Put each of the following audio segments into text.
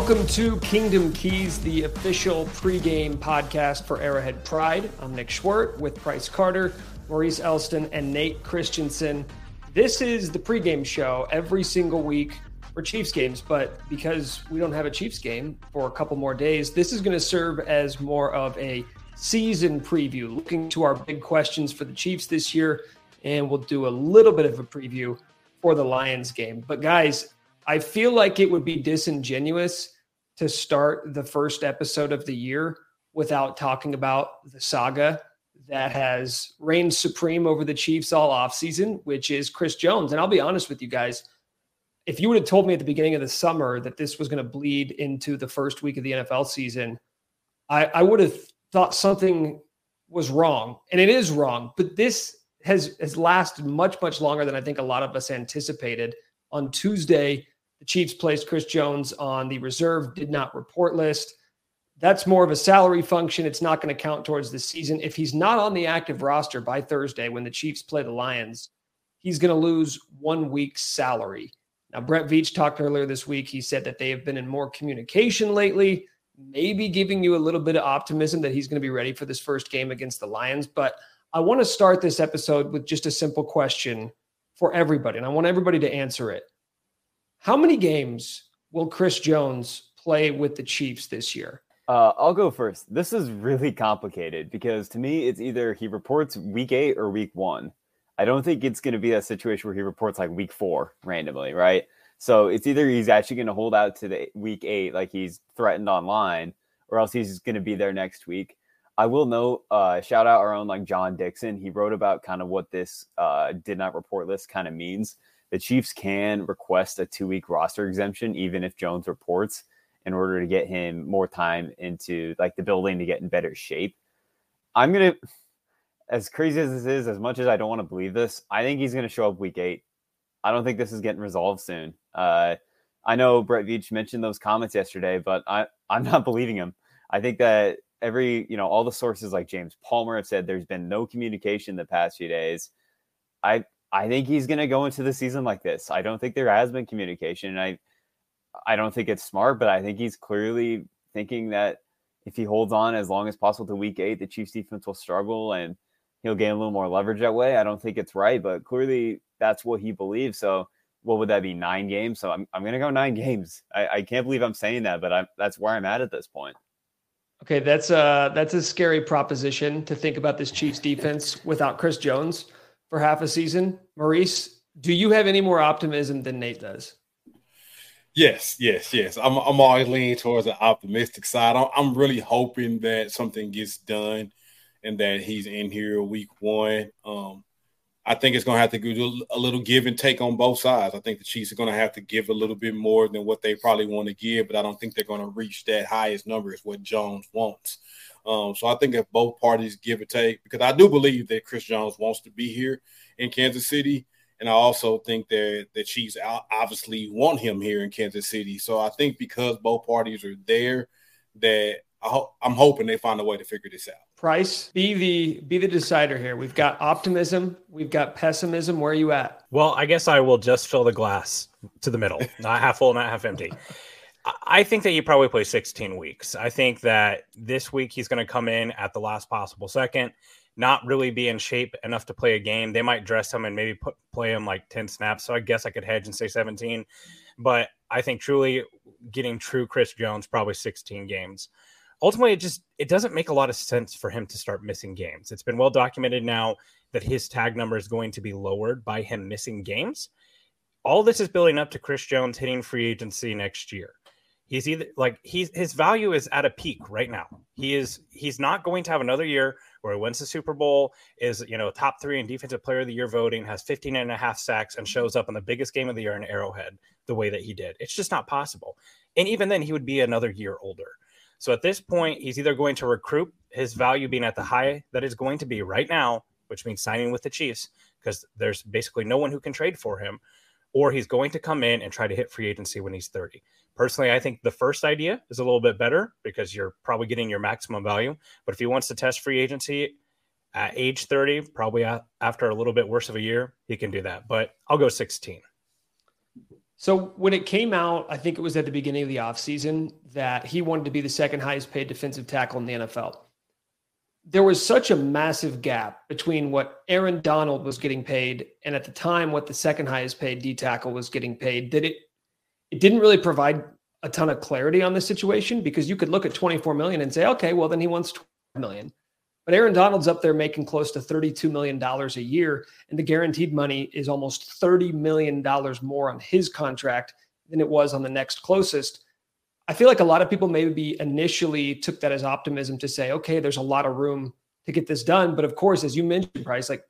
Welcome to Kingdom Keys, the official pregame podcast for Arrowhead Pride. I'm Nick Schwerdt with Price Carter, Maurice Elston, and Nate Christensen. This is the pregame show every single week for Chiefs games, but because we don't have a Chiefs game for a couple more days, this is going to serve as more of a season preview, looking to our big questions for the Chiefs this year, and we'll do a little bit of a preview for the Lions game. But guys, I feel like it would be disingenuous to start the first episode of the year without talking about the saga that has reigned supreme over the Chiefs all offseason, which is Chris Jones. And I'll be honest with you guys, if you would have told me at the beginning of the summer that this was going to bleed into the first week of the NFL season, I, I would have thought something was wrong. And it is wrong. But this has has lasted much, much longer than I think a lot of us anticipated. On Tuesday, the Chiefs placed Chris Jones on the reserve, did not report list. That's more of a salary function. It's not going to count towards the season. If he's not on the active roster by Thursday when the Chiefs play the Lions, he's going to lose one week's salary. Now, Brett Veach talked earlier this week. He said that they have been in more communication lately, maybe giving you a little bit of optimism that he's going to be ready for this first game against the Lions. But I want to start this episode with just a simple question for everybody, and I want everybody to answer it. How many games will Chris Jones play with the Chiefs this year? Uh, I'll go first. This is really complicated because to me, it's either he reports week eight or week one. I don't think it's going to be a situation where he reports like week four randomly, right? So it's either he's actually going to hold out to the week eight, like he's threatened online, or else he's going to be there next week. I will note, uh, shout out our own like John Dixon. He wrote about kind of what this uh, did not report list kind of means the Chiefs can request a two week roster exemption, even if Jones reports, in order to get him more time into like the building to get in better shape. I'm going to, as crazy as this is, as much as I don't want to believe this, I think he's going to show up week eight. I don't think this is getting resolved soon. Uh, I know Brett Veach mentioned those comments yesterday, but I, I'm not believing him. I think that every, you know, all the sources like James Palmer have said there's been no communication the past few days. I I think he's going to go into the season like this. I don't think there has been communication. And I, I don't think it's smart, but I think he's clearly thinking that if he holds on as long as possible to week eight, the Chiefs defense will struggle and he'll gain a little more leverage that way. I don't think it's right, but clearly that's what he believes. So what would that be? Nine games. So I'm, I'm going to go nine games. I, I can't believe I'm saying that, but I'm, that's where I'm at at this point. Okay. That's a, that's a scary proposition to think about this Chiefs defense without Chris Jones for half a season. Maurice, do you have any more optimism than Nate does? Yes, yes, yes. I'm I'm always leaning towards the optimistic side. I'm, I'm really hoping that something gets done and that he's in here week one. Um, I think it's going to have to do a little give and take on both sides. I think the Chiefs are going to have to give a little bit more than what they probably want to give, but I don't think they're going to reach that highest number is what Jones wants. Um, so I think if both parties give or take, because I do believe that Chris Jones wants to be here in Kansas City. And I also think that the Chiefs obviously want him here in Kansas City. So I think because both parties are there, that I I'm hoping they find a way to figure this out. Price, be the be the decider here. We've got optimism, we've got pessimism. Where are you at? Well, I guess I will just fill the glass to the middle, not half full, not half empty. I think that he probably plays 16 weeks. I think that this week he's going to come in at the last possible second, not really be in shape enough to play a game. They might dress him and maybe put, play him like 10 snaps. So I guess I could hedge and say 17. But I think truly getting true Chris Jones, probably 16 games. Ultimately, it just it doesn't make a lot of sense for him to start missing games. It's been well documented now that his tag number is going to be lowered by him missing games. All this is building up to Chris Jones hitting free agency next year. He's either like he's his value is at a peak right now. He is he's not going to have another year where he wins the Super Bowl, is you know top three in defensive player of the year voting, has 15 and a half sacks, and shows up in the biggest game of the year in Arrowhead the way that he did. It's just not possible. And even then, he would be another year older. So at this point, he's either going to recruit his value being at the high that is going to be right now, which means signing with the Chiefs, because there's basically no one who can trade for him, or he's going to come in and try to hit free agency when he's 30. Personally, I think the first idea is a little bit better because you're probably getting your maximum value. But if he wants to test free agency at age 30, probably after a little bit worse of a year, he can do that. But I'll go 16. So when it came out, I think it was at the beginning of the offseason that he wanted to be the second highest paid defensive tackle in the NFL. There was such a massive gap between what Aaron Donald was getting paid and at the time what the second highest paid D tackle was getting paid that it it didn't really provide a ton of clarity on the situation because you could look at 24 million and say, okay, well then he wants 12 million. But Aaron Donald's up there making close to $32 million a year, and the guaranteed money is almost $30 million more on his contract than it was on the next closest. I feel like a lot of people maybe initially took that as optimism to say, okay, there's a lot of room to get this done. But of course, as you mentioned, Price, like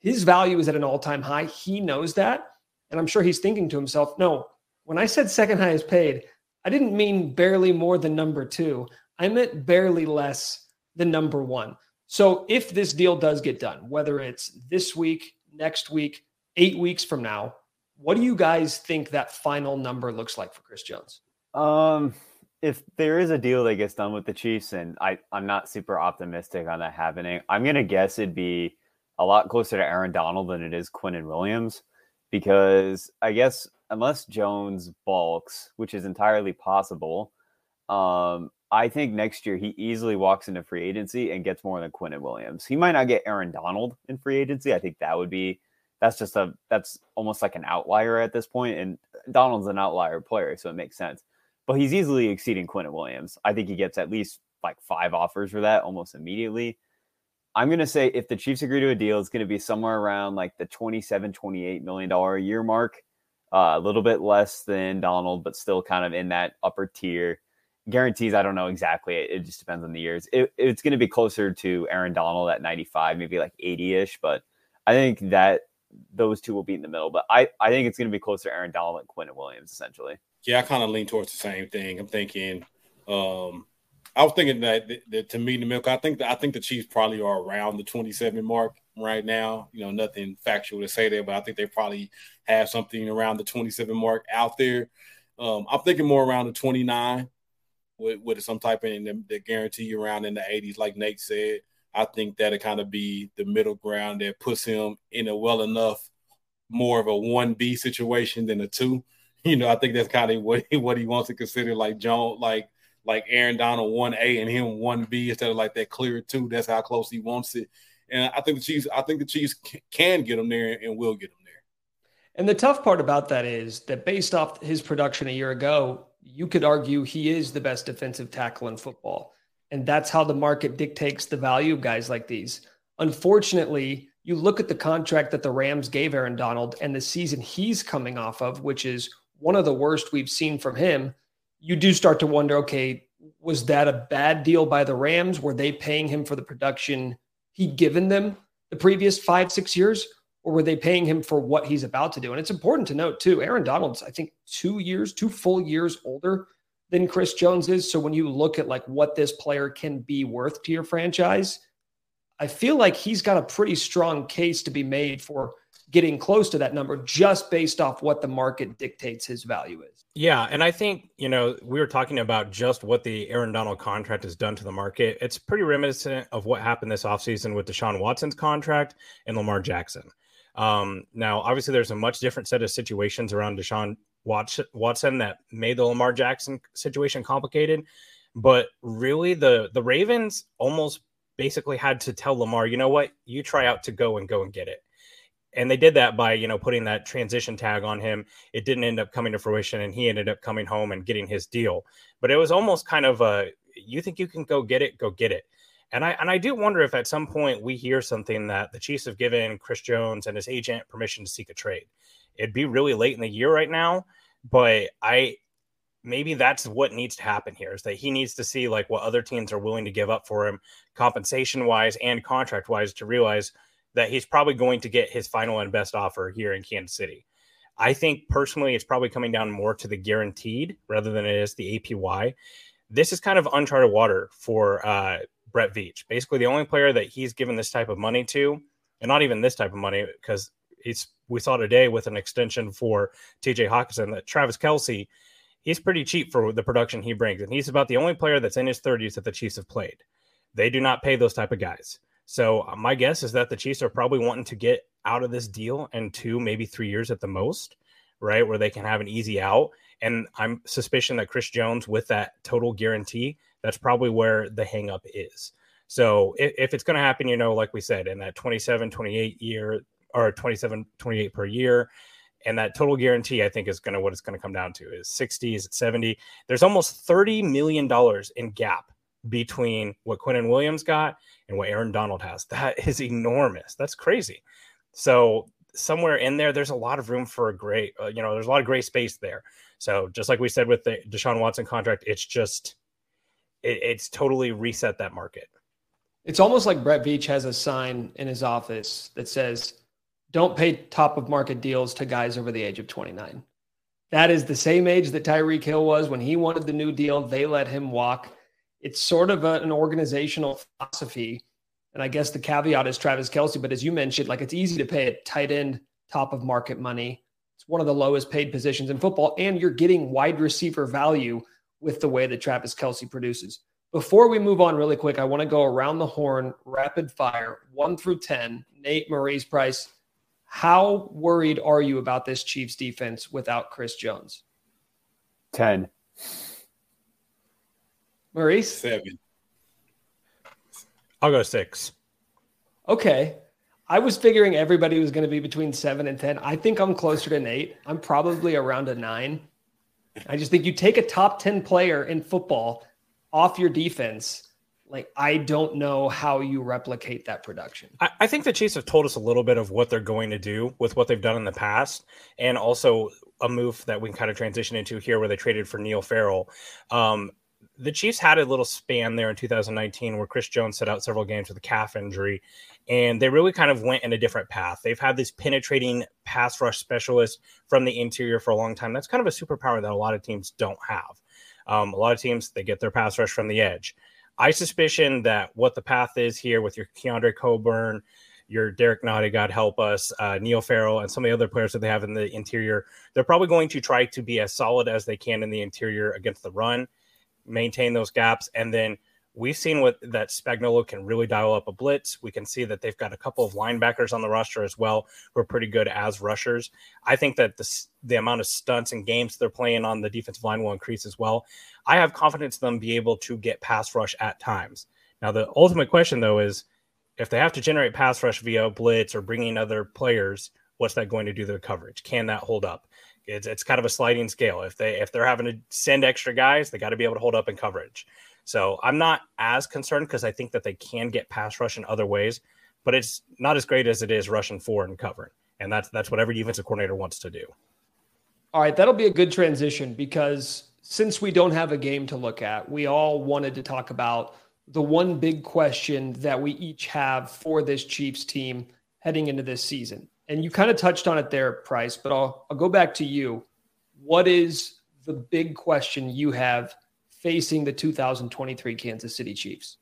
his value is at an all time high. He knows that. And I'm sure he's thinking to himself, no, when I said second highest paid, I didn't mean barely more than number two. I meant barely less than number one. So if this deal does get done, whether it's this week, next week, eight weeks from now, what do you guys think that final number looks like for Chris Jones? Um, if there is a deal that gets done with the Chiefs, and I, I'm not super optimistic on that happening, I'm gonna guess it'd be a lot closer to Aaron Donald than it is Quinnen Williams, because I guess unless Jones balks, which is entirely possible, um, I think next year he easily walks into free agency and gets more than Quinnen Williams. He might not get Aaron Donald in free agency. I think that would be that's just a that's almost like an outlier at this point. And Donald's an outlier player, so it makes sense. But he's easily exceeding Quinnen Williams. I think he gets at least like five offers for that almost immediately. I'm going to say if the Chiefs agree to a deal, it's going to be somewhere around like the 27, 28 million dollar a year mark. Uh, a little bit less than Donald, but still kind of in that upper tier. Guarantees, I don't know exactly. It, it just depends on the years. It, it's going to be closer to Aaron Donald at 95, maybe like 80 ish. But I think that those two will be in the middle. But I, I think it's going to be closer to Aaron Donald and Quinnen Williams, essentially. Yeah, I kind of lean towards the same thing. I'm thinking, um, I was thinking that, that, that to me, the milk, I think that I think the Chiefs probably are around the 27 mark right now. You know, nothing factual to say there, but I think they probably have something around the 27 mark out there. Um, I'm thinking more around the 29 with, with some type of the, the guarantee around in the 80s, like Nate said. I think that'll kind of be the middle ground that puts him in a well enough more of a 1B situation than a two. You know, I think that's kind of what he, what he wants to consider like John, like like Aaron Donald 1A and him 1B instead of like that clear two. That's how close he wants it. And I think the Chiefs, I think the Chiefs can get him there and will get him there. And the tough part about that is that based off his production a year ago, you could argue he is the best defensive tackle in football. And that's how the market dictates the value of guys like these. Unfortunately, you look at the contract that the Rams gave Aaron Donald and the season he's coming off of, which is one of the worst we've seen from him. You do start to wonder okay, was that a bad deal by the Rams? Were they paying him for the production he'd given them the previous five, six years? Or were they paying him for what he's about to do? And it's important to note, too, Aaron Donald's, I think, two years, two full years older than Chris Jones is. So when you look at like what this player can be worth to your franchise, I feel like he's got a pretty strong case to be made for getting close to that number just based off what the market dictates his value is. Yeah, and I think, you know, we were talking about just what the Aaron Donald contract has done to the market. It's pretty reminiscent of what happened this offseason with Deshaun Watson's contract and Lamar Jackson. Um, now, obviously, there's a much different set of situations around Deshaun Watson that made the Lamar Jackson situation complicated. But really, the the Ravens almost basically had to tell Lamar, you know what, you try out to go and go and get it. And they did that by you know putting that transition tag on him. It didn't end up coming to fruition and he ended up coming home and getting his deal. But it was almost kind of a you think you can go get it? Go get it and i and i do wonder if at some point we hear something that the chiefs have given chris jones and his agent permission to seek a trade it'd be really late in the year right now but i maybe that's what needs to happen here is that he needs to see like what other teams are willing to give up for him compensation wise and contract wise to realize that he's probably going to get his final and best offer here in Kansas City. I think personally, it's probably coming down more to the guaranteed rather than it is the APY. This is kind of uncharted water for uh, Brett Veach. Basically, the only player that he's given this type of money to, and not even this type of money, because he's we saw today with an extension for TJ Hockenson that Travis Kelce, he's pretty cheap for the production he brings, and he's about the only player that's in his 30s that the Chiefs have played. They do not pay those type of guys. So uh, my guess is that the Chiefs are probably wanting to get out of this deal in two, maybe three years at the most, right? Where they can have an easy out. And I'm suspicion that Chris Jones, with that total guarantee, that's probably where the hangup is. So if, if it's going to happen, you know, like we said, in that 27, 28 year or 27, 28 per year, and that total guarantee, I think, is going to what it's going to come down to is 60, is it 70? There's almost $30 million in gap between what Quinnen Williams got and what Aaron Donald has. That is enormous. That's crazy. So somewhere in there, there's a lot of room for a great, uh, you know, there's a lot of great space there. So just like we said with the Deshaun Watson contract, it's just, it, it's totally reset that market. It's almost like Brett Veach has a sign in his office that says, don't pay top of market deals to guys over the age of 29. That is the same age that Tyreek Hill was when he wanted the new deal. They let him walk. It's sort of a, an organizational philosophy. And I guess the caveat is Travis Kelce, But as you mentioned, like it's easy to pay a tight end top of market money. It's one of the lowest paid positions in football. And you're getting wide receiver value with the way that Travis Kelce produces. Before we move on really quick, I want to go around the horn, rapid fire, one through 10. Nate, Maurice Price, how worried are you about this Chiefs defense without Chris Jones? 10. Maurice? Seven. I'll go six. Okay. I was figuring everybody was going to be between seven and 10. I think I'm closer to an eight. I'm probably around a nine. I just think you take a top 10 player in football off your defense. Like, I don't know how you replicate that production. I, I think the Chiefs have told us a little bit of what they're going to do with what they've done in the past, and also a move that we can kind of transition into here where they traded for Neil Farrell. Um, the Chiefs had a little span there in 2019 where Chris Jones set out several games with a calf injury, and they really kind of went in a different path. They've had this penetrating pass rush specialist from the interior for a long time. That's kind of a superpower that a lot of teams don't have. Um, a lot of teams they get their pass rush from the edge. I suspicion that what the path is here with your Keondre Coburn, your Derrick Nnadi, God help us, uh, Neil Farrell, and some of the other players that they have in the interior, they're probably going to try to be as solid as they can in the interior against the run maintain those gaps. And then we've seen what that Spagnuolo can really dial up a blitz. We can see that they've got a couple of linebackers on the roster as well who are pretty good as rushers. I think that the, the amount of stunts and games they're playing on the defensive line will increase as well. I have confidence them be able to get pass rush at times. Now, the ultimate question though is if they have to generate pass rush via blitz or bringing other players, what's that going to do to the coverage? Can that hold up? It's, it's kind of a sliding scale. If they if they're having to send extra guys, they got to be able to hold up in coverage. So I'm not as concerned because I think that they can get pass rush in other ways, but it's not as great as it is rushing forward and covering. And that's that's what every defensive coordinator wants to do. All right, that'll be a good transition because since we don't have a game to look at, we all wanted to talk about the one big question that we each have for this Chiefs team heading into this season and you kind of touched on it there, Price, but I'll, I'll go back to you. What is the big question you have facing the 2023 Kansas City Chiefs?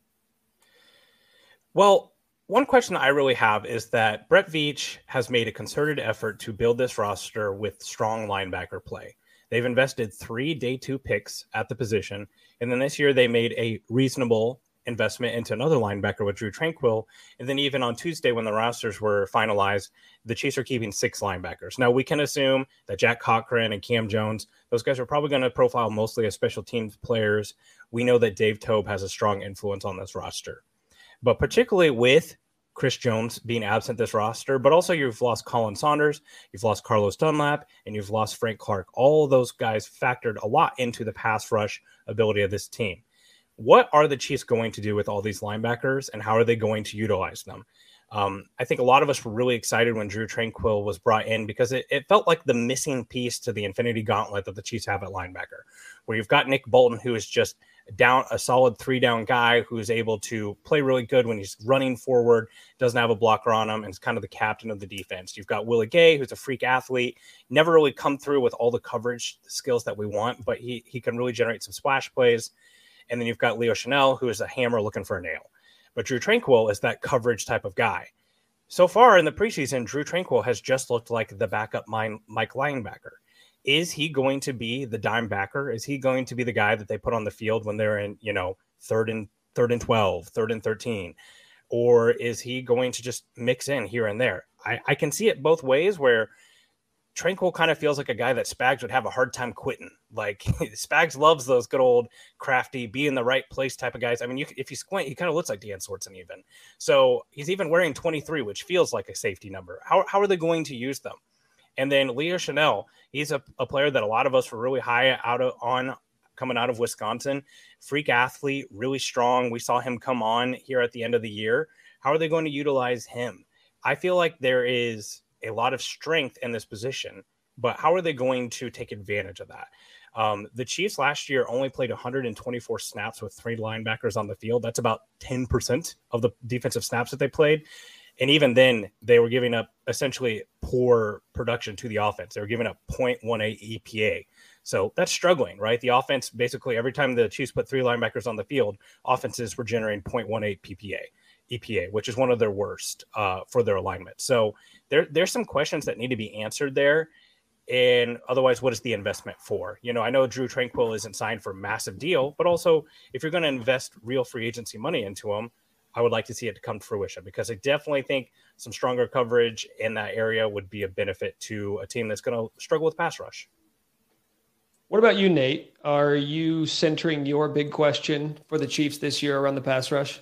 Well, one question I really have is that Brett Veach has made a concerted effort to build this roster with strong linebacker play. They've invested three day two picks at the position. And then this year they made a reasonable investment into another linebacker with Drew Tranquill. And then even on Tuesday, when the rosters were finalized, the Chiefs are keeping six linebackers. Now we can assume that Jack Cochrane and Cam Jones, those guys are probably going to profile mostly as special teams players. We know that Dave Toub has a strong influence on this roster. But particularly with Chris Jones being absent this roster, but also you've lost Khalen Saunders, you've lost Carlos Dunlap, and you've lost Frank Clark. All those guys factored a lot into the pass rush ability of this team what are the Chiefs going to do with all these linebackers and how are they going to utilize them? Um, I think a lot of us were really excited when Drew Tranquill was brought in because it, it, felt like the missing piece to the Infinity Gauntlet that the Chiefs have at linebacker, where you've got Nick Bolton, who is just down a solid three down guy who's able to play really good when he's running forward, doesn't have a blocker on him, and is kind of the captain of the defense. You've got Willie Gay, who's a freak athlete, never really come through with all the coverage skills that we want, but he he can really generate some splash plays. And then you've got Leo Chenal, who is a hammer looking for a nail. But Drew Tranquill is that coverage type of guy. So far in the preseason, Drew Tranquill has just looked like the backup Mike linebacker. Is he going to be the dime backer? Is he going to be the guy that they put on the field when they're in, you know, third and third and 12, third and 13? Or is he going to just mix in here and there? I, I can see it both ways where – Tranquill kind of feels like a guy that Spags would have a hard time quitting. Like Spags loves those good old crafty, be in the right place type of guys. I mean, you, if you squint, he kind of looks like Dan Sorensen even. So he's even wearing 23, which feels like a safety number. How, how are they going to use them? And then Leo Chenal, he's a, a player that a lot of us were really high out of, on coming out of Wisconsin. Freak athlete, really strong. We saw him come on here at the end of the year. How are they going to utilize him? I feel like there is a lot of strength in this position, but how are they going to take advantage of that? Um, the Chiefs last year only played 124 snaps with three linebackers on the field. That's about 10% of the defensive snaps that they played. And even then, they were giving up essentially poor production to the offense. They were giving up 0.18 EPA. So that's struggling, right? The offense basically every time the Chiefs put three linebackers on the field, offenses were generating 0.18 PPA. EPA, which is one of their worst uh, for their alignment. So there, there's some questions that need to be answered there. And otherwise, what is the investment for? You know, I know Drew Tranquill isn't signed for a massive deal, but also if you're going to invest real free agency money into him, I would like to see it come to fruition because I definitely think some stronger coverage in that area would be a benefit to a team that's going to struggle with pass rush. What about you, Nate? Are you centering your big question for the Chiefs this year around the pass rush?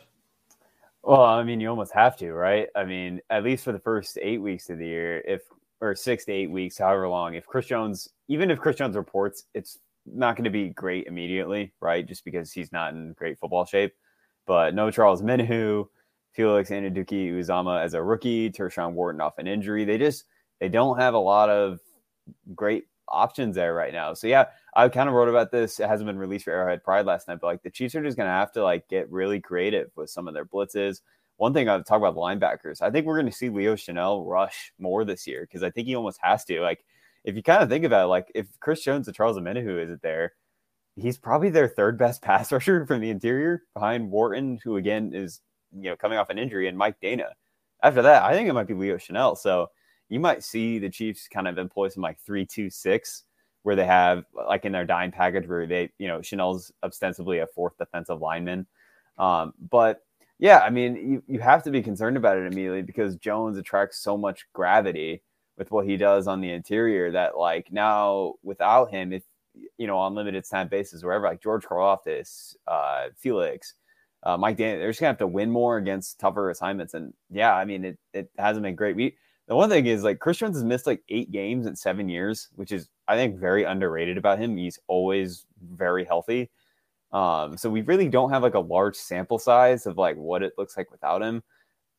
Well, I mean, you almost have to, right? I mean, at least for the first eight weeks of the year, if or six to eight weeks, however long, if Chris Jones, even if Chris Jones reports, it's not going to be great immediately, right? Just because he's not in great football shape. But no Charles Omenihu, Felix Anudike-Uzomah as a rookie, Tershawn Wharton off an injury. They just they don't have a lot of great options there right now. So yeah, I kind of wrote about this. It hasn't been released for Arrowhead Pride last night, but like the Chiefs are just going to have to like get really creative with some of their blitzes. One thing I've talked about linebackers. I think we're going to see Leo Chenal rush more this year because I think he almost has to. Like, if you kind of think about it, like if Chris Jones and Charles Omenihu isn't there, he's probably their third best pass rusher from the interior behind Wharton, who again is you know coming off an injury, and Mike Danna. After that, I think it might be Leo Chenal. So you might see the Chiefs kind of employ some like three two six where they have like in their dime package where they, you know, Chenal's ostensibly a fourth defensive lineman. Um, but yeah, I mean, you, you have to be concerned about it immediately because Jones attracts so much gravity with what he does on the interior that like now without him, if you know, on limited snap basis, wherever like George Karlaftis, uh, Felix, uh, Mike Dan, they're just gonna have to win more against tougher assignments. And yeah, I mean, it, it hasn't been great. We the one thing is like Chris Jones has missed like eight games in seven years, which is I think very underrated about him. He's always very healthy. Um, so we really don't have like a large sample size of like what it looks like without him.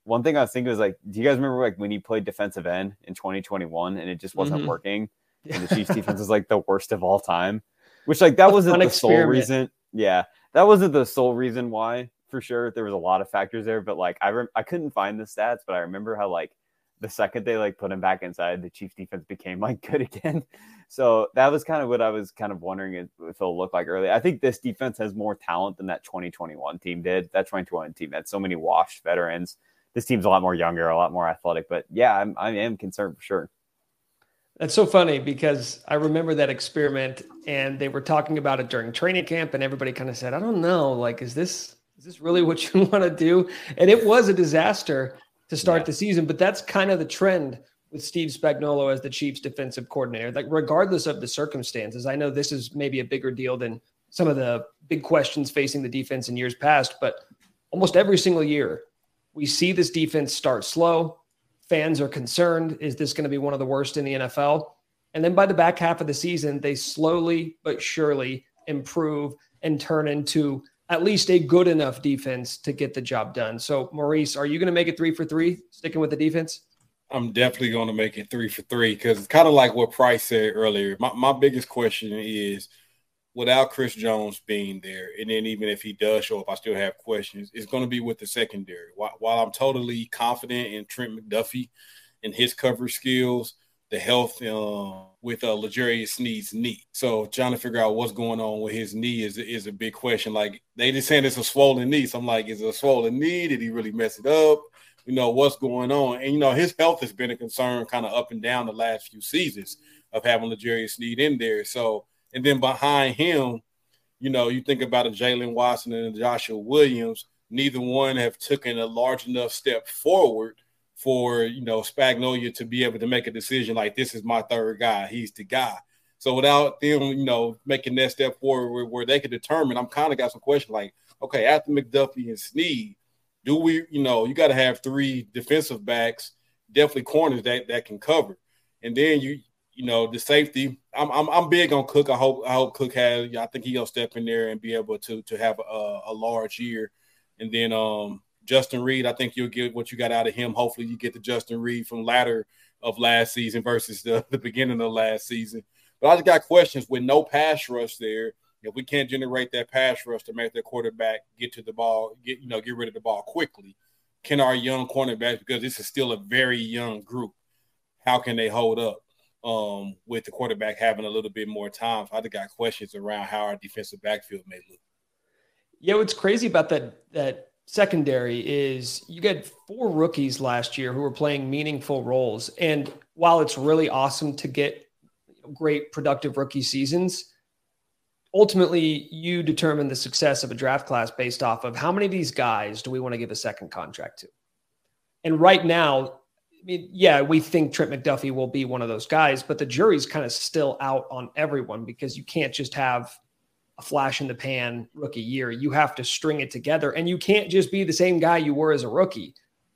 One thing I was thinking was like, do you guys remember like when he played defensive end in 2021 and it just wasn't mm-hmm. working? And the Chiefs defense was like the worst of all time. Which like that wasn't the sole reason. Yeah, that wasn't the sole reason why for sure. There was a lot of factors there, but like I rem- I couldn't find the stats, but I remember how like the second they like put him back inside, the Chiefs defense became like good again. So that was kind of what I was kind of wondering if, it'll look like early. I think this defense has more talent than that 2021 team did. That 2021 team had so many washed veterans. This team's a lot more younger, a lot more athletic. But yeah, I'm, I am concerned for sure. That's so funny because I remember that experiment and they were talking about it during training camp and everybody kind of said, I don't know, like, is this, is this really what you want to do? And it was a disaster to start yeah. the season. But that's kind of the trend with Steve Spagnuolo as the Chiefs defensive coordinator. Like, regardless of the circumstances, I know this is maybe a bigger deal than some of the big questions facing the defense in years past, but almost every single year, we see this defense start slow. Fans are concerned. Is this going to be one of the worst in the NFL? And then by the back half of the season, they slowly but surely improve and turn into at least a good enough defense to get the job done. So, Maurice, are you going to make it three for three, sticking with the defense? I'm definitely going to make it three for three because it's kind of like what Price said earlier. My, my biggest question is without Chris Jones being there, and then even if he does show up, I still have questions. It's going to be with the secondary. While, while I'm totally confident in Trent McDuffie and his cover skills, the health uh, with uh, L'Jarius Sneed's knee. So trying to figure out what's going on with his knee is is a big question. Like they just saying it's a swollen knee. So I'm like, is it a swollen knee? Did he really mess it up? You know what's going on? And you know his health has been a concern, kind of up and down the last few seasons of having L'Jarius Sneed in there. So and then behind him, you know, you think about a Jaylen Watson and a Joshua Williams. Neither one have taken a large enough step forward for you know Spagnuolo to be able to make a decision like this is my third guy. He's the guy. So without them, you know, making that step forward where, where they can determine, I'm kind of got some questions like, okay, after McDuffie and Sneed, do we, you know, you got to have three defensive backs, definitely corners that that can cover, and then you you know, the safety. I'm, I'm I'm big on Cook. I hope I hope Cook has. I think he'll step in there and be able to to have a, a large year. And then um, Justin Reid, I think you'll get what you got out of him. Hopefully, you get the Justin Reid from latter of last season versus the, the beginning of last season. But I just got questions with no pass rush there. If we can't generate that pass rush to make their quarterback get to the ball, get you know, get rid of the ball quickly, can our young cornerbacks, because this is still a very young group, how can they hold up? um, with the quarterback having a little bit more time. So I just got questions around how our defensive backfield may look. Yeah, what's crazy about that that secondary is you get four rookies last year who were playing meaningful roles. And while it's really awesome to get great productive rookie seasons, ultimately you determine the success of a draft class based off of how many of these guys do we want to give a second contract to. And right now, I mean, yeah, we think Trent McDuffie will be one of those guys, but the jury's kind of still out on everyone because you can't just have a flash in the pan rookie year. You have to string it together, and you can't just be the same guy you were as a rookie.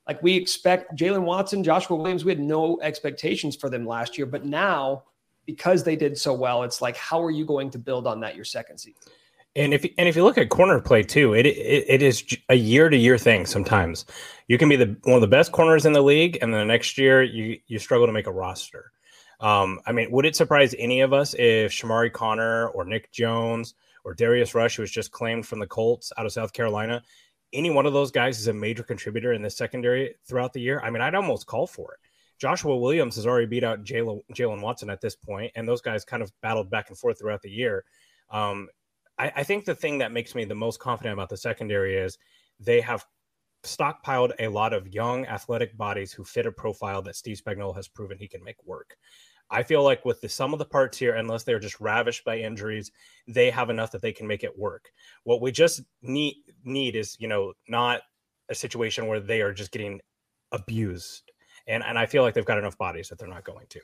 Like we expect Jaylen Watson, Joshua Williams, we had no expectations for them last year, but now because they did so well, it's like, how are you going to build on that your second season? And if and if you look at corner play too, it it, it is a year to year thing. Sometimes you can be the one of the best corners in the league, and then the next year you you struggle to make a roster. Um, I mean, would it surprise any of us if Chamarri Connor or Nick Jones or Darius Rush, who was just claimed from the Colts out of South Carolina, any one of those guys is a major contributor in the secondary throughout the year? I mean, I'd almost call for it. Joshua Williams has already beat out Jaylen Watson at this point, and those guys kind of battled back and forth throughout the year. Um, I, I think the thing that makes me the most confident about the secondary is they have stockpiled a lot of young athletic bodies who fit a profile that Steve Spagnuolo has proven he can make work. I feel like with the sum of the parts here, unless they're just ravished by injuries, they have enough that they can make it work. What we just need need is, you know, not a situation where they are just getting abused. And and I feel like they've got enough bodies that they're not going to.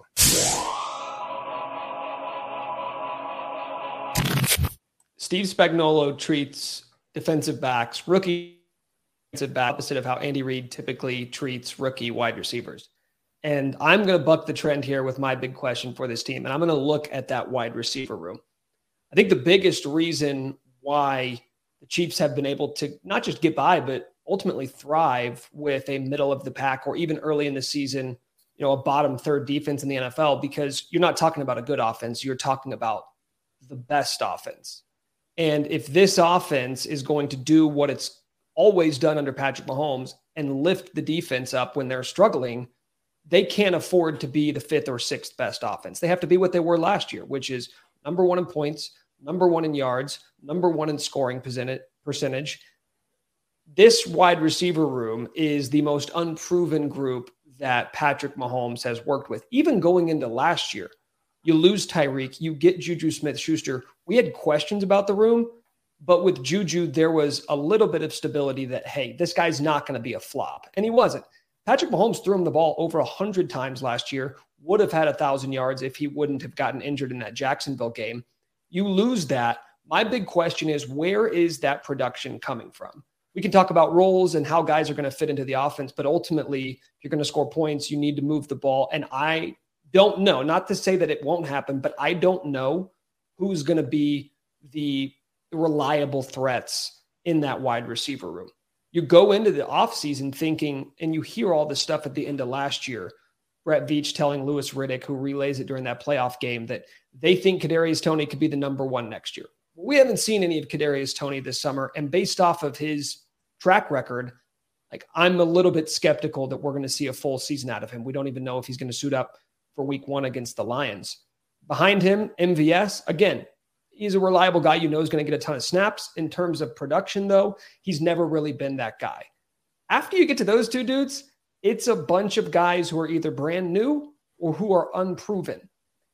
Steve Spagnuolo treats defensive backs, rookie defensive back, opposite of how Andy Reid typically treats rookie wide receivers. And I'm going to buck the trend here with my big question for this team. And I'm going to look at that wide receiver room. I think the biggest reason why the Chiefs have been able to not just get by, but ultimately thrive with a middle of the pack or even early in the season, you know, a bottom third defense in the NFL, because you're not talking about a good offense. You're talking about the best offense. And if this offense is going to do what it's always done under Patrick Mahomes and lift the defense up when they're struggling, they can't afford to be the fifth or sixth best offense. They have to be what they were last year, which is number one in points, number one in yards, number one in scoring percentage. This wide receiver room is the most unproven group that Patrick Mahomes has worked with, even going into last year. You lose Tyreek, you get Juju Smith Schuster. We had questions about the room, but with Juju, there was a little bit of stability that, hey, this guy's not going to be a flop. And he wasn't. Patrick Mahomes threw him the ball over 100 times last year, would have had a 1,000 yards if he wouldn't have gotten injured in that Jacksonville game. You lose that. My big question is where is that production coming from? We can talk about roles and how guys are going to fit into the offense, but ultimately, if you're going to score points, you need to move the ball. And I don't know, not to say that it won't happen, but I don't know who's going to be the reliable threats in that wide receiver room. You go into the offseason thinking, and you hear all this stuff at the end of last year. Brett Veach telling Louis Riddick, who relays it during that playoff game, that they think Kadarius Toney could be the number one next year. We haven't seen any of Kadarius Toney this summer, and based off of his track record, like I'm a little bit skeptical that we're going to see a full season out of him. We don't even know if he's going to suit up for Week One against the Lions. Behind him, MVS again. He's a reliable guy you know is going to get a ton of snaps. In terms of production, though, he's never really been that guy. After you get to those two dudes, it's a bunch of guys who are either brand new or who are unproven.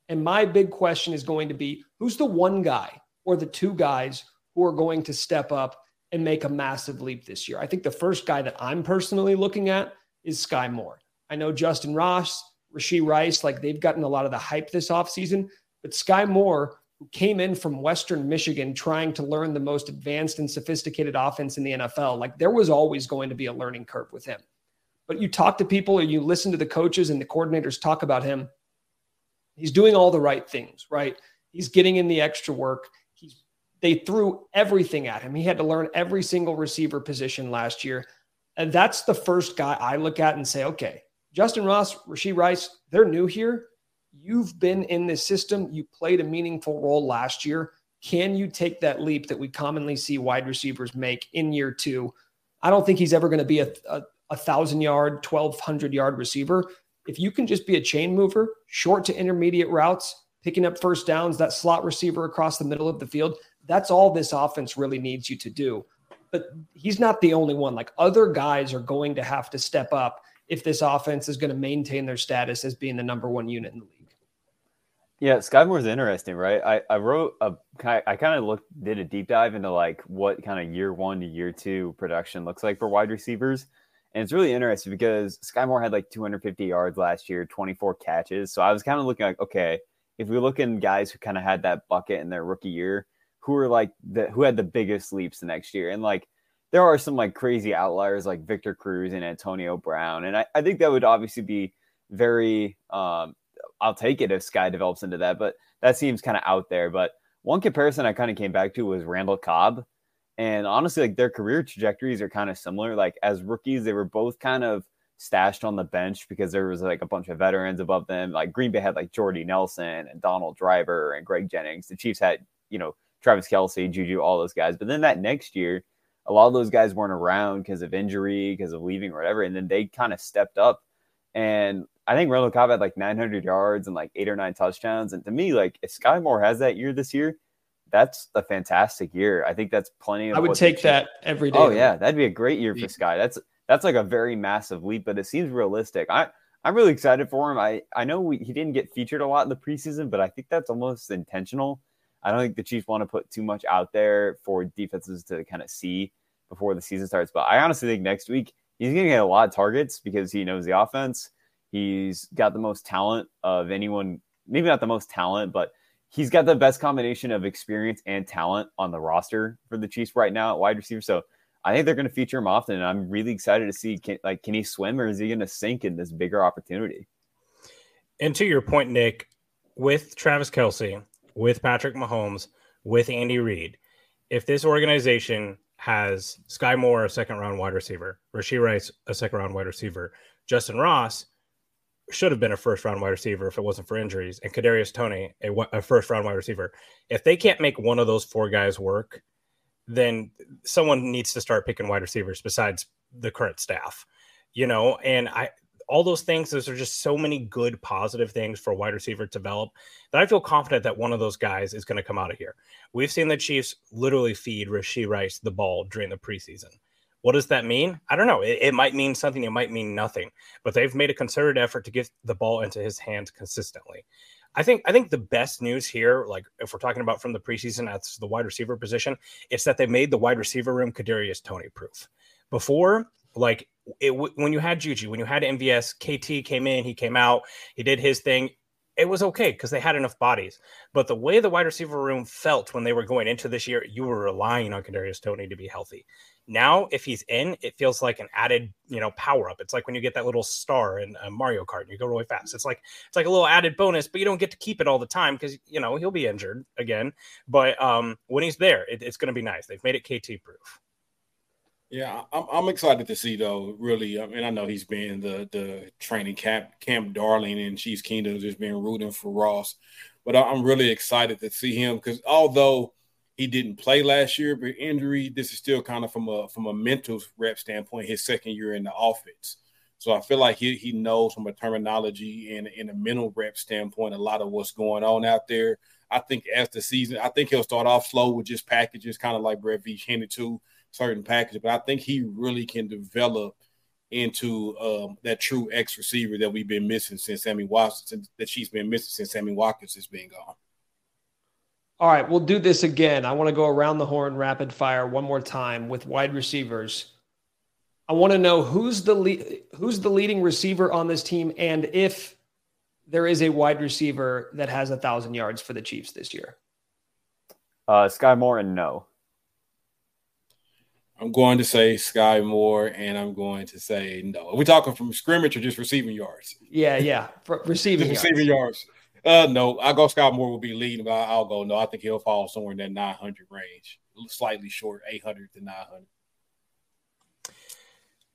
And my big question is going to be who's the one guy or the two guys who are going to step up and make a massive leap this year? I think the first guy that I'm personally looking at is Skyy Moore. I know Justyn Ross, Rashee Rice, like they've gotten a lot of the hype this offseason, but Skyy Moore, who came in from Western Michigan trying to learn the most advanced and sophisticated offense in the NFL, like there was always going to be a learning curve with him. But you talk to people or you listen to the coaches and the coordinators talk about him. He's doing all the right things, right? He's getting in the extra work. He's they threw everything at him. He had to learn every single receiver position last year. And that's the first guy I look at and say, okay, Justyn Ross, Rashee Rice, they're new here. You've been in this system. You played a meaningful role last year. Can you take that leap that we commonly see wide receivers make in year two? I don't think he's ever going to be a, a, a thousand yard, 1200 yard receiver. If you can just be a chain mover, short to intermediate routes, picking up first downs, that slot receiver across the middle of the field, that's all this offense really needs you to do. But he's not the only one. Like other guys are going to have to step up if this offense is going to maintain their status as being the number one unit in the league. Yeah, Skyy Moore's interesting, right? I, I wrote a I kind of looked did a deep dive into like what kind of year one to year two production looks like for wide receivers. And it's really interesting because Skyy Moore had like 250 yards last year, 24 catches. So I was kind of looking like, okay, if we look in guys who kind of had that bucket in their rookie year, who were like the who had the biggest leaps the next year. And like there are some like crazy outliers like Victor Cruz and Antonio Brown. And I, I think that would obviously be very um, I'll take it if Skyy develops into that, but that seems kind of out there. But one comparison I kind of came back to was Randall Cobb. And honestly, like their career trajectories are kind of similar. Like as rookies, they were both kind of stashed on the bench because there was like a bunch of veterans above them. Like Green Bay had like Jordy Nelson and Donald Driver and Greg Jennings. The Chiefs had, you know, Travis Kelce, Juju, all those guys. But then that next year, a lot of those guys weren't around because of injury, because of leaving or whatever. And then they kind of stepped up. And I think Randall Cobb had like 900 yards and like eight or nine touchdowns. And to me, like if Skyy Moore has that year this year, that's a fantastic year. I think that's plenty. I would take that every oh, day. Oh yeah, that'd be a great year for Skyy. That's that's like a very massive leap, but it seems realistic. I I'm really excited for him. I I know we, he didn't get featured a lot in the preseason, but I think that's almost intentional. I don't think the Chiefs want to put too much out there for defenses to kind of see before the season starts. But I honestly think next week he's going to get a lot of targets because he knows the offense. He's got the most talent of anyone, maybe not the most talent, but he's got the best combination of experience and talent on the roster for the Chiefs right now at wide receiver. So I think they're going to feature him often, and I'm really excited to see can, like can he swim or is he going to sink in this bigger opportunity? And to your point, Nick, with Travis Kelce, with Patrick Mahomes, with Andy Reid, if this organization has Skyy Moore, a second round wide receiver, Rashee Rice, a second round wide receiver, Justyn Ross, should have been a first round wide receiver if it wasn't for injuries, and Kadarius Toney, a, a first round wide receiver. If they can't make one of those four guys work, then someone needs to start picking wide receivers besides the current staff, you know. And I, all those things, those are just so many good positive things for wide receiver to develop that I feel confident that one of those guys is going to come out of here. We've seen the Chiefs literally feed Rashee Rice the ball during the preseason. What does that mean? I don't know. It, it, might mean something, it might mean nothing, but they've made a concerted effort to get the ball into his hands consistently. I think I think the best news here, like if we're talking about from the preseason that's the wide receiver position, it's that they made the wide receiver room Kadarius Toney proof. Before, like it, when you had Juju, when you had MVS, KT came in, he came out, he did his thing it was okay because they had enough bodies. But the way the wide receiver room felt when they were going into this year, you were relying on Kadarius Toney to be healthy. Now, if he's in, it feels like an added, you know, power up. It's like when you get that little star in a Mario Kart and you go really fast. It's like it's like a little added bonus, but you don't get to keep it all the time because you know he'll be injured again. But um, when he's there, it, it's going to be nice. They've made it KT proof. Yeah, I'm, I'm excited to see though. Really, I mean, I know he's been the the training camp camp darling in Chiefs Kingdom, just been rooting for Ross, but I'm really excited to see him because although he didn't play last year, but injury. This is still kind of from a from a mental rep standpoint, his second year in the offense. So I feel like he, he knows from a terminology and in a mental rep standpoint a lot of what's going on out there. I think as the season, I think he'll start off slow with just packages, kind of like Brett Veach handed to certain packages, but I think he really can develop into um, that true X receiver that we've been missing since Sammy Watkins, that she's been missing since Sammy Watkins has been gone. All right, we'll do this again. I want to go around the horn rapid fire one more time with wide receivers. I want to know who's the lead, who's the leading receiver on this team, and if there is a wide receiver that has a thousand yards for the Chiefs this year. Uh, Skyy Moore and no. I'm going to say Skyy Moore, and I'm going to say no. Are we talking from scrimmage or just receiving yards? Yeah, yeah, For receiving yards. receiving yards. Uh, no, I go Scott Moore will be leading, but I'll go no. I think he'll fall somewhere in that 900 range, slightly short, 800 to 900.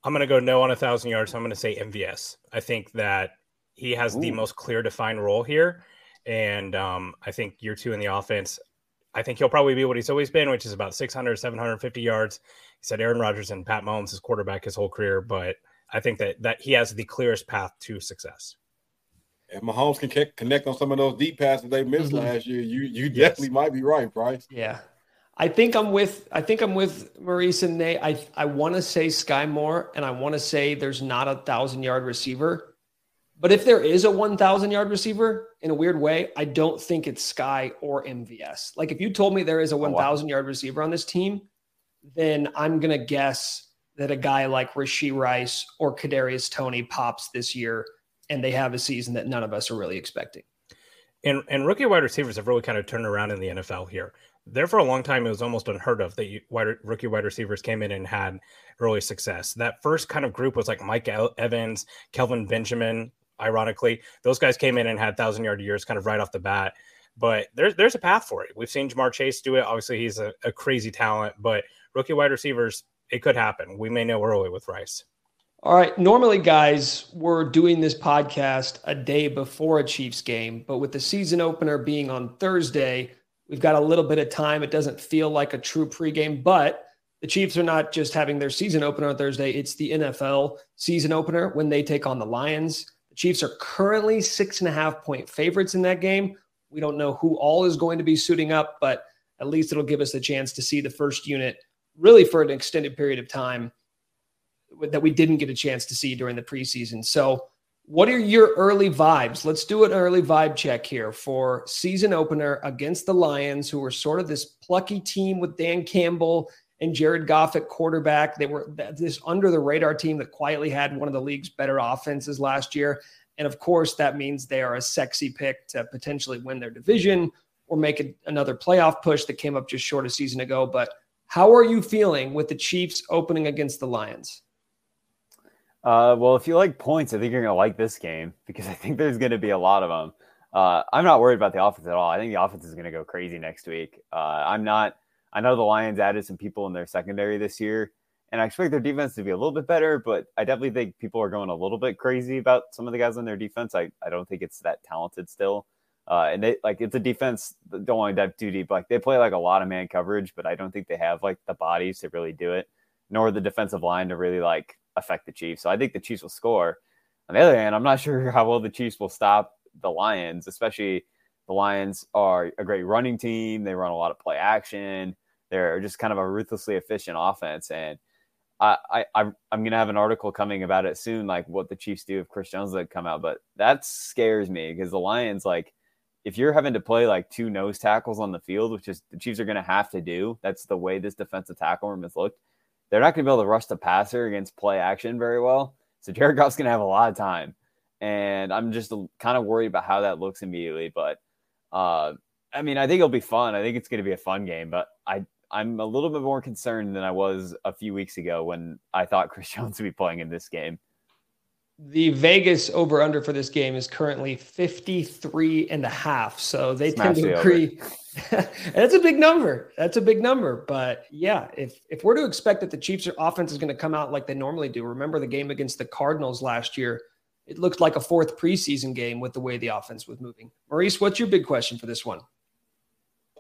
I'm going to go no on a thousand yards. I'm going to say MVS. I think that he has Ooh. the most clear defined role here. And um, I think year two in the offense, I think he'll probably be what he's always been, which is about 600, 750 yards. He said Aaron Rodgers and Pat Mahomes is quarterback his whole career, but I think that, that he has the clearest path to success. If Mahomes can connect on some of those deep passes they missed mm-hmm. last year, you you yes. definitely might be right, Price. Yeah, I think I'm with I think I'm with Maurice and Nate. I I want to say Skyy Moore, and I want to say there's not a thousand yard receiver. But if there is a 1,000 yard receiver in a weird way, I don't think it's Sky or MVS. Like if you told me there is a 1,000 yard receiver on this team, then I'm going to guess that a guy like Rashee Rice or Kadarius Toney pops this year and they have a season that none of us are really expecting. And, and rookie wide receivers have really kind of turned around in the NFL here there for a long time, it was almost unheard of that you, wide, rookie wide receivers came in and had early success. That first kind of group was like Mike Evans, Kelvin Benjamin. Ironically, those guys came in and had thousand yard years kind of right off the bat. But there's there's a path for it. We've seen Ja'Marr Chase do it. Obviously, he's a, a crazy talent, but rookie wide receivers, it could happen. We may know early with Rice. All right. Normally, guys, we're doing this podcast a day before a Chiefs game, but with the season opener being on Thursday, We've got a little bit of time. It doesn't feel like a true pregame, but the Chiefs are not just having their season opener on Thursday. It's the NFL season opener when they take on the Lions. The Chiefs are currently six and a half point favorites in that game. We don't know who all is going to be suiting up, but at least it'll give us a chance to see the first unit really for an extended period of time that we didn't get a chance to see during the preseason. So what are your early vibes? Let's do an early vibe check here for season opener against the Lions, who were sort of this plucky team with Dan Campbell and Jared Goff at quarterback. They were this under the radar team that quietly had one of the league's better offenses last year. And of course, that means they are a sexy pick to potentially win their division or make a, another playoff push that came up just short a season ago. But how are you feeling with the Chiefs opening against the Lions? Uh, well, if you like points, I think you're going to like this game because I think there's going to be a lot of them. Uh, I'm not worried about the offense at all. I think the offense is going to go crazy next week. Uh, I'm not. I know the Lions added some people in their secondary this year, and I expect their defense to be a little bit better. But I definitely think people are going a little bit crazy about some of the guys on their defense. I, I don't think it's that talented still. Uh, and they like it's a defense. Don't want to dive too deep. Like they play like a lot of man coverage, but I don't think they have like the bodies to really do it, nor the defensive line to really like affect the Chiefs. So I think the Chiefs will score. On the other hand, I'm not sure how well the Chiefs will stop the Lions, especially the Lions are a great running team. They run a lot of play action. They're just kind of a ruthlessly efficient offense. And I, I, I'm going to have an article coming about it soon, like what the Chiefs do if Chris Jones would come out. But that scares me because the Lions, like, if you're having to play like two nose tackles on the field, which is the Chiefs are going to have to do, that's the way this defensive tackle room has looked they're not going to be able to rush the passer against play action very well. So Jared Goff's going to have a lot of time. And I'm just kind of worried about how that looks immediately. But uh, I mean, I think it'll be fun. I think it's going to be a fun game. But I, I'm a little bit more concerned than I was a few weeks ago when I thought Chris Jones would be playing in this game. The Vegas over under for this game is currently 53 and a half. So they Smash tend to agree. That's a big number. That's a big number. But yeah, if if we're to expect that the Chiefs' offense is going to come out like they normally do, remember the game against the Cardinals last year? It looked like a fourth preseason game with the way the offense was moving. Maurice, what's your big question for this one?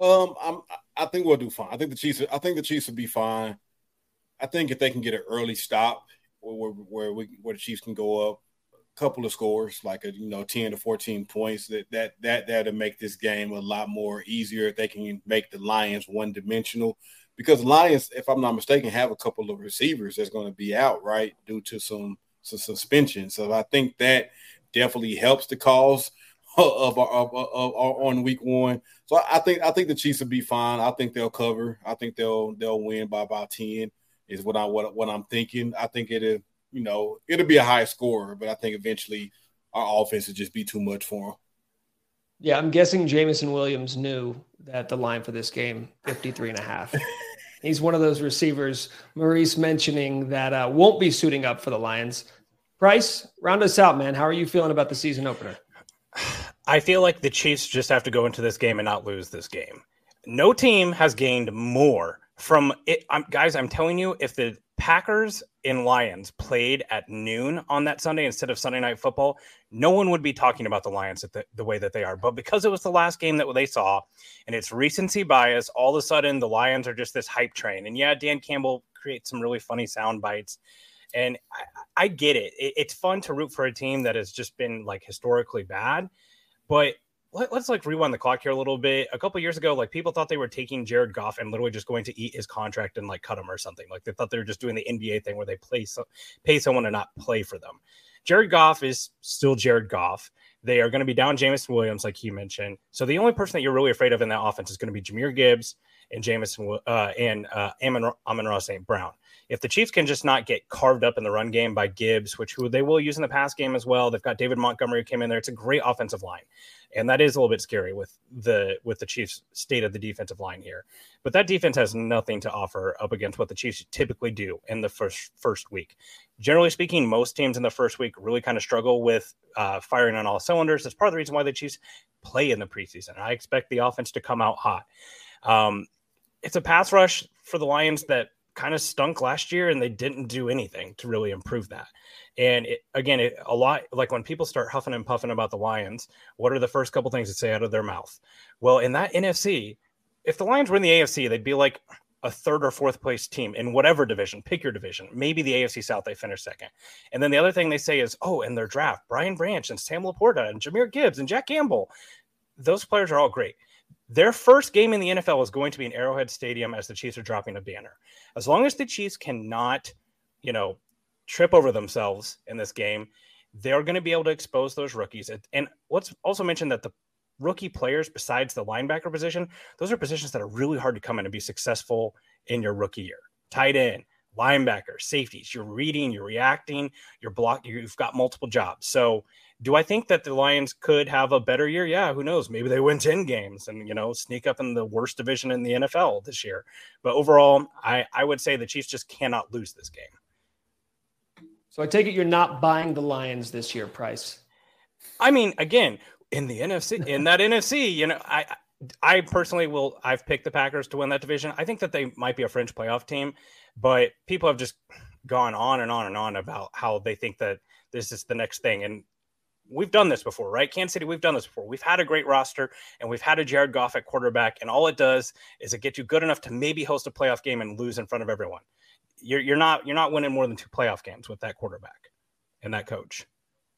Um, I'm I think we'll do fine. I think the Chiefs. I think the Chiefs will be fine. I think if they can get an early stop where where we where the Chiefs can go up a couple of scores, like a you know ten to fourteen points, that that that that'll make this game a lot more easier. They can make the Lions one dimensional, because Lions, if I'm not mistaken, have a couple of receivers that's going to be out right due to some some suspension. So I think that definitely helps the cause of, of, of, of on week one. So I think I think the Chiefs will be fine. I think they'll cover. I think they'll they'll win by about ten. Is what I what, what I'm thinking. I think it'll you know it'll be a high score, but I think eventually our offense will just be too much for him. Yeah, I'm guessing Jameson Williams knew that the line for this game 53 and a half. He's one of those receivers Maurice mentioning that uh, won't be suiting up for the Lions. Price, round us out, man. How are you feeling about the season opener? I feel like the Chiefs just have to go into this game and not lose this game. No team has gained more from it. I'm, guys, I'm telling you, if the Packers and Lions played at noon on that Sunday instead of Sunday night football, no one would be talking about the Lions the, the, way that they are. But because it was the last game that they saw and it's recency bias, all of a sudden the Lions are just this hype train. And yeah, Dan Campbell creates some really funny sound bites. And I, I get it. it. It's fun to root for a team that has just been like historically bad. But let, us like rewind the clock here a little bit. A couple years ago, like people thought they were taking Jared Goff and literally just going to eat his contract and like cut him or something. Like they thought they were just doing the NBA thing where they play so, pay someone to not play for them. Jared Goff is still Jared Goff. They are going to be down Jameson Williams, like you mentioned. So the only person that you're really afraid of in that offense is going to be Jahmyr Gibbs and Jameson uh, and uh, Amon, Amon-Ra St. Brown. If the Chiefs can just not get carved up in the run game by Gibbs, which who they will use in the pass game as well, they've got David Montgomery who came in there. It's a great offensive line, and that is a little bit scary with the with the Chiefs' state of the defensive line here. But that defense has nothing to offer up against what the Chiefs typically do in the first first week. Generally speaking, most teams in the first week really kind of struggle with uh, firing on all cylinders. That's part of the reason why the Chiefs play in the preseason. I expect the offense to come out hot. Um, it's a pass rush for the Lions that kind of stunk last year and they didn't do anything to really improve that. And it, again, it, a lot like when people start huffing and puffing about the Lions, what are the first couple things that say out of their mouth? Well, in that NFC, if the Lions were in the AFC, they'd be like a third or fourth place team in whatever division, pick your division. Maybe the AFC South, they finish second. And then the other thing they say is, oh, in their draft, Brian Branch and Sam LaPorta and Jahmyr Gibbs and Jack Campbell, those players are all great. Their first game in the NFL is going to be in Arrowhead Stadium as the Chiefs are dropping a banner. As long as the Chiefs cannot, you know, trip over themselves in this game, they're going to be able to expose those rookies. And let's also mention that the rookie players, besides the linebacker position, those are positions that are really hard to come in and be successful in your rookie year. Tight end, linebacker, safeties. You're reading, you're reacting, you're blocking. You've got multiple jobs. So do I think that the Lions could have a better year? Yeah, who knows? Maybe they win 10 games and, you know, sneak up in the worst division in the NFL this year. But overall, I, I would say the Chiefs just cannot lose this game. So I take it you're not buying the Lions this year, Price. I mean, again, in the NFC, in that NFC, you know, I I personally will I've picked the Packers to win that division. I think that they might be a fringe playoff team, but people have just gone on and on and on about how they think that this is the next thing. And we've done this before, right? Kansas City, we've done this before. We've had a great roster and we've had a Jared Goff at quarterback, and all it does is it gets you good enough to maybe host a playoff game and lose in front of everyone. You're, you're not you're not winning more than two playoff games with that quarterback and that coach.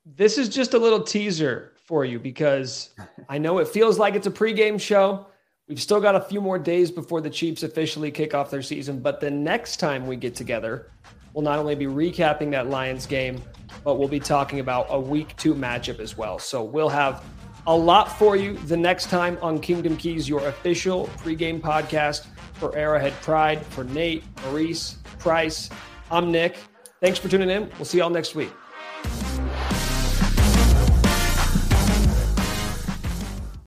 This is just a little teaser for you because I know it feels like it's a pregame show. We've still got a few more days before the Chiefs officially kick off their season, but the next time we get together, we'll not only be recapping that Lions game, but we'll be talking about a week two matchup as well. So we'll have a lot for you the next time on Kingdom Keys, your official pregame podcast for Arrowhead Pride. For Nate, Maurice, Price, I'm Nick. Thanks for tuning in. We'll see y'all next week.